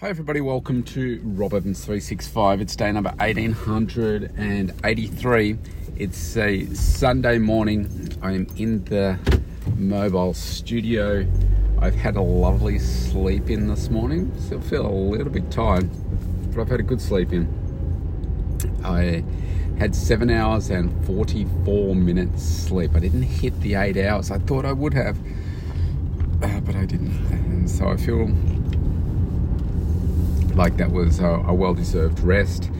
Hi, everybody. Welcome to Rob Evans 365. It's day number 1883. It's a Sunday morning. I am in the mobile studio. I've had a lovely sleep in this morning. Still feel a little bit tired, but I've had a good sleep in. I had seven hours and 44 minutes sleep. I didn't hit the eight hours I thought I would have, uh, but I didn't. And so I feel like that was a, a well deserved rest.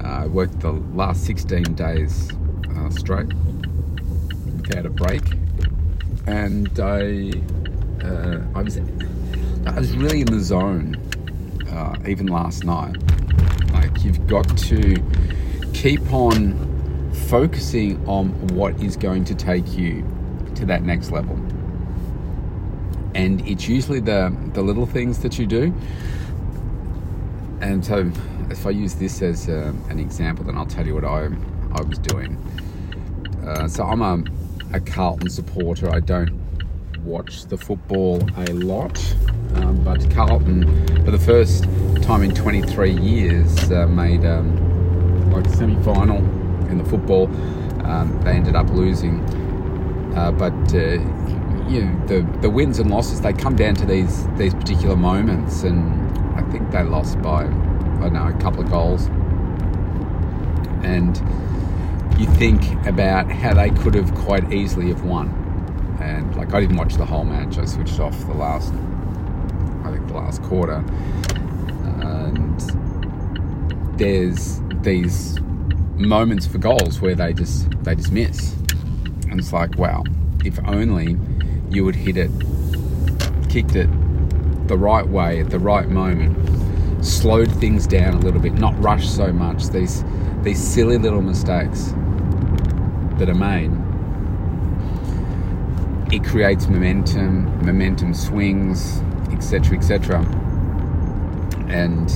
Uh, I worked the last 16 days uh, straight without a break, and I uh, I was I was really in the zone uh, even last night. Like you've got to keep on focusing on what is going to take you to that next level. And it's usually the, the little things that you do and so, if I use this as uh, an example, then I'll tell you what I, I was doing. Uh, so, I'm a, a, Carlton supporter. I don't watch the football a lot, um, but Carlton, for the first time in 23 years, uh, made um, like a semi final in the football. Um, they ended up losing. Uh, but uh, you know, the, the wins and losses, they come down to these, these particular moments. And I think they lost by, I know, a couple of goals. And you think about how they could have quite easily have won. And like I didn't watch the whole match. I switched off the last, I think the last quarter. And there's these moments for goals where they just they just miss. And it's like, wow, if only you would hit it, kicked it the right way at the right moment, slowed things down a little bit, not rush so much. These these silly little mistakes that are made. It creates momentum, momentum swings, etc., etc. And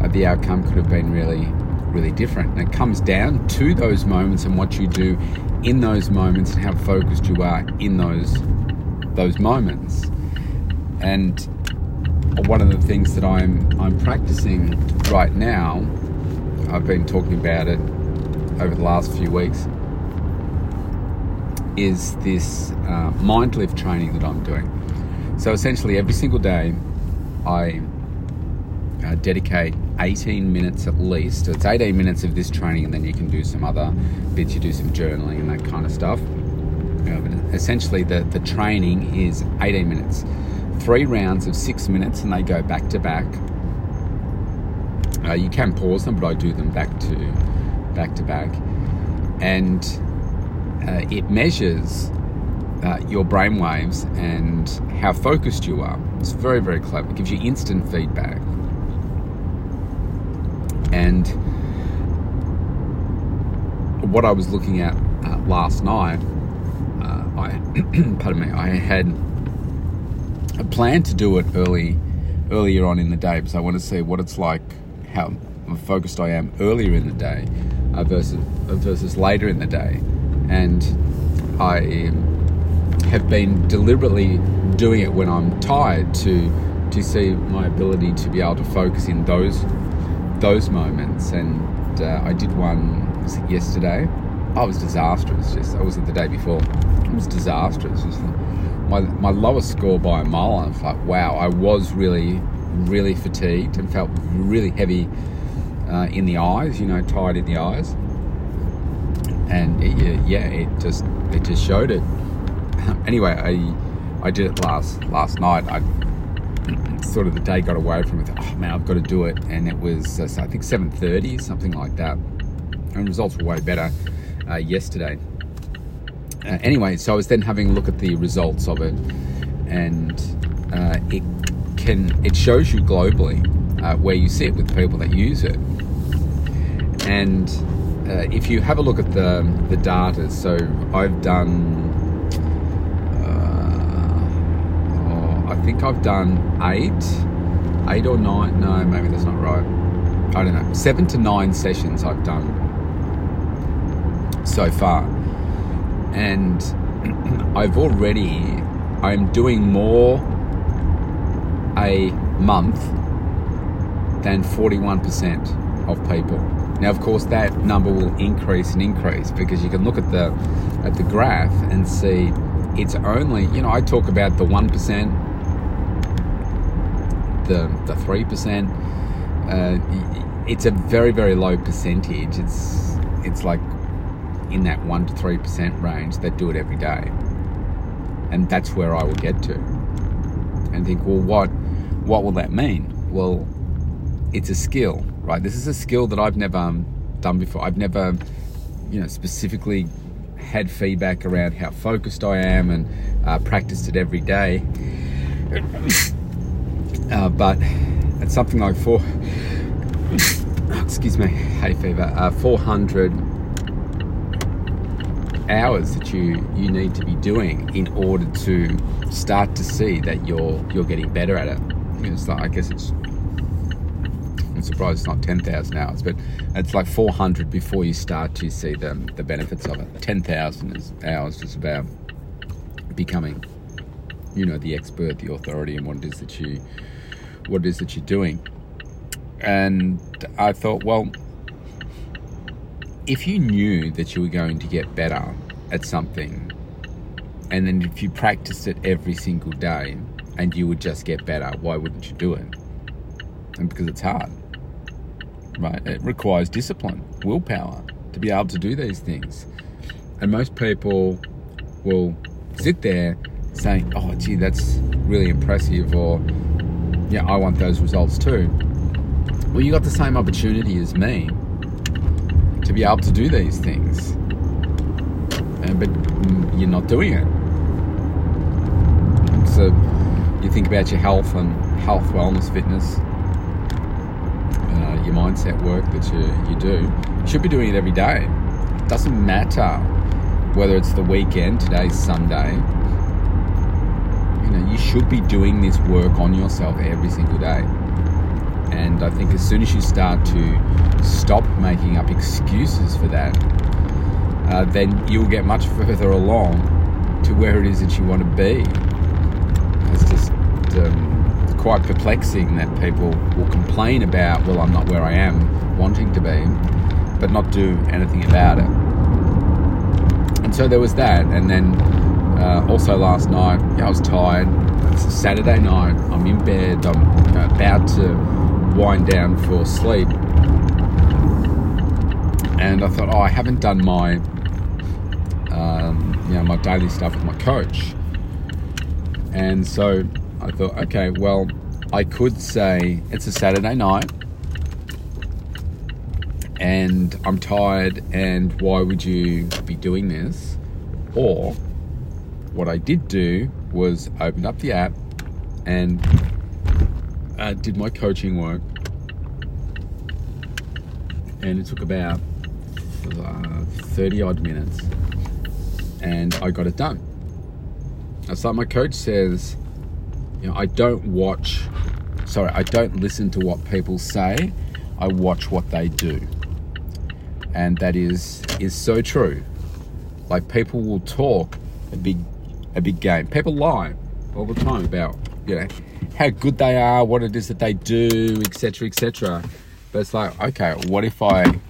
uh, the outcome could have been really, really different. And it comes down to those moments and what you do in those moments and how focused you are in those those moments. And one of the things that I'm I'm practicing right now. I've been talking about it over the last few weeks. Is this uh, mind lift training that I'm doing? So essentially, every single day, I uh, dedicate 18 minutes at least. So it's 18 minutes of this training, and then you can do some other bits. You do some journaling and that kind of stuff. But essentially, the the training is 18 minutes three rounds of six minutes and they go back to back. Uh, you can pause them, but I do them back to back to back, and uh, it measures uh, your brain waves and how focused you are. It's very very clever. It gives you instant feedback, and what I was looking at uh, last night, uh, I pardon me, I had I plan to do it early, earlier on in the day because I want to see what it's like, how focused I am earlier in the day uh, versus uh, versus later in the day, and I have been deliberately doing it when I'm tired to to see my ability to be able to focus in those those moments. And uh, I did one was yesterday. I was disastrous. Just I was it the day before. It was disastrous. It was, my, my lowest score by a mile. And I was like, wow, I was really, really fatigued and felt really heavy uh, in the eyes, you know, tired in the eyes. And it, yeah, it just it just showed it. anyway, I I did it last last night. I sort of the day got away from it. Oh man, I've got to do it, and it was uh, I think 7:30, something like that. And results were way better uh, yesterday. Uh, anyway, so I was then having a look at the results of it, and uh, it can it shows you globally uh, where you sit with people that use it. And uh, if you have a look at the the data, so I've done, uh, oh, I think I've done eight, eight or nine. No, maybe that's not right. I don't know. Seven to nine sessions I've done so far and I've already I'm doing more a month than 41% of people. Now, of course, that number will increase and increase because you can look at the at the graph and see it's only you know I talk about the one percent, the the three percent. Uh, it's a very very low percentage. It's it's like in that one to three percent range that do it every day, and that's where I will get to. And think, well, what what will that mean? Well, it's a skill, right? This is a skill that I've never um, done before. I've never, you know, specifically had feedback around how focused I am and uh, practiced it every day. Uh, but it's something like four, excuse me, hay fever, uh, 400 hours that you, you need to be doing in order to start to see that you're you're getting better at it. It's like, I guess it's I'm surprised it's not 10,000 hours, but it's like 400 before you start to see the, the benefits of it. 10,000 hours is about becoming, you know, the expert, the authority in what it is that you, what it is that you're doing. And I thought, well, if you knew that you were going to get better at something, and then if you practiced it every single day and you would just get better, why wouldn't you do it? And because it's hard right? It requires discipline, willpower to be able to do these things. And most people will sit there saying, oh, gee, that's really impressive, or yeah, I want those results too. Well, you got the same opportunity as me to be able to do these things, and, but mm, you're not doing it. So you think about your health and health, wellness, fitness, uh, your mindset work that you, you do, you should be doing it every day. It doesn't matter whether it's the weekend, today's Sunday. You know, you should be doing this work on yourself every single day. And I think as soon as you start to stop making up excuses for that, uh, then you'll get much further along to where it is that you want to be. It's just um, quite perplexing that people will complain about, well, I'm not where I am wanting to be, but not do anything about it. And so there was that. And then uh, also last night, I was tired. It's a Saturday night. I'm in bed. I'm you know, about to wind down for sleep. And I thought, oh, I haven't done my, um, you know, my daily stuff with my coach. And so I thought, okay, well, I could say it's a Saturday night and I'm tired, and why would you be doing this? Or what I did do was open up the app and uh, did my coaching work, and it took about uh, 30 odd minutes, and I got it done. It's like my coach says, you know, I don't watch, sorry, I don't listen to what people say. I watch what they do. And that is is so true. Like people will talk a big a big game. People lie all the time about, you know, how good they are, what it is that they do, etc., etc. But it's like, okay, what if I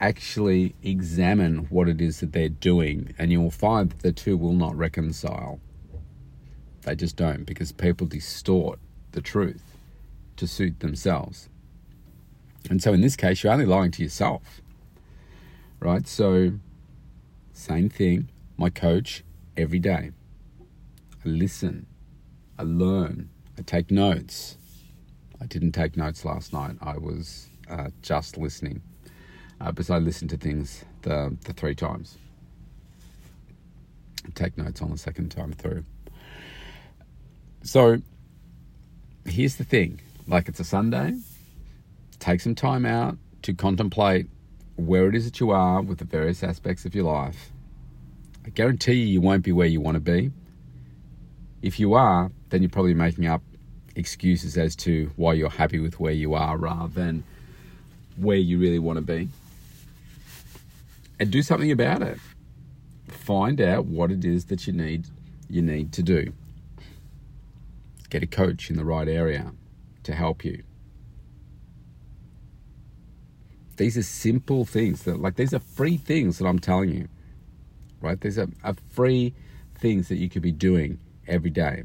actually examine what it is that they're doing, and you will find that the two will not reconcile. They just don't because people distort the truth to suit themselves. And so in this case, you're only lying to yourself. Right? So, same thing. My coach every day. Listen. I learn. I take notes. I didn't take notes last night. I was uh, just listening. Uh, because I listened to things the, the three times. I take notes on the second time through. So here's the thing like it's a Sunday, take some time out to contemplate where it is that you are with the various aspects of your life. I guarantee you, you won't be where you want to be. If you are, then you're probably making up excuses as to why you're happy with where you are rather than where you really want to be. And do something about it. Find out what it is that you need you need to do get a coach in the right area to help you. These are simple things that, like, these are free things that I'm telling you, right? These are, are free things that you could be doing every day.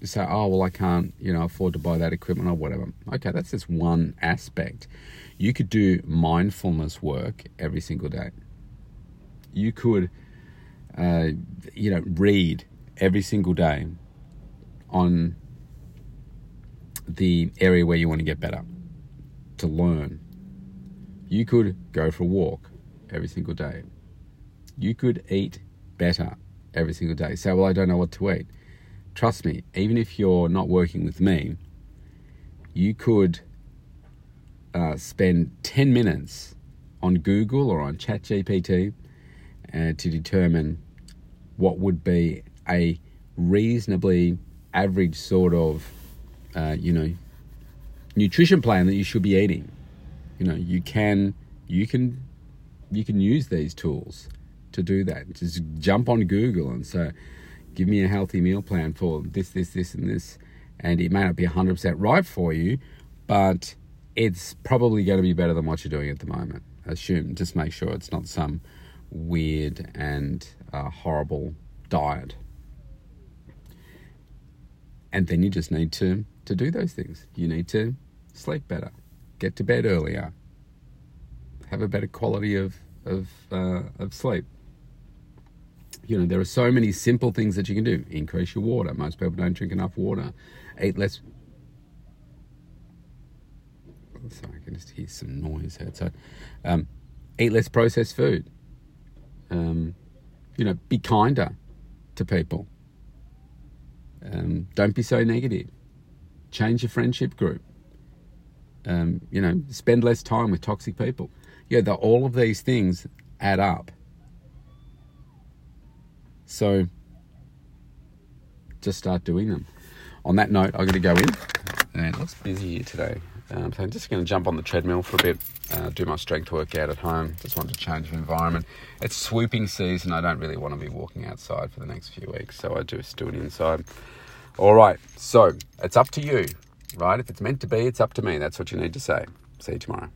You say, oh, well, I can't, you know, afford to buy that equipment or whatever. Okay, that's just one aspect. You could do mindfulness work every single day. You could, uh, you know, read every single day on the area where you want to get better, to learn. You could go for a walk every single day. You could eat better every single day. Say, well, I don't know what to eat. Trust me, even if you're not working with me, you could uh, spend 10 minutes on Google or on ChatGPT uh, to determine what would be a reasonably average sort of, uh, you know, nutrition plan that you should be eating. You know, you can you can you can use these tools to do that. Just jump on Google and say, give me a healthy meal plan for this, this, this, and this. And it may not be 100% right for you, but it's probably going to be better than what you're doing at the moment. Assume, just make sure it's not some weird and uh, horrible diet. And then you just need to, to do those things. You need to sleep better, get to bed earlier, have a better quality of, of, uh, of sleep you know, there are so many simple things that you can do. Increase your water. Most people don't drink enough water. Eat less. Oh, sorry, I can just hear some noise outside. Um, eat less processed food. Um, you know, be kinder to people. Um, don't be so negative. Change your friendship group. Um, you know, spend less time with toxic people. Yeah, the, all of these things add up so just start doing them. On that note, I'm going to go in. And it looks busy here today. Um, so I'm just going to jump on the treadmill for a bit, uh, do my strength workout at home. Just want to change the environment. It's swooping season. I don't really want to be walking outside for the next few weeks, so I just do it inside. All right, so it's up to you, right? If it's meant to be, it's up to me. That's what you need to say. See you tomorrow.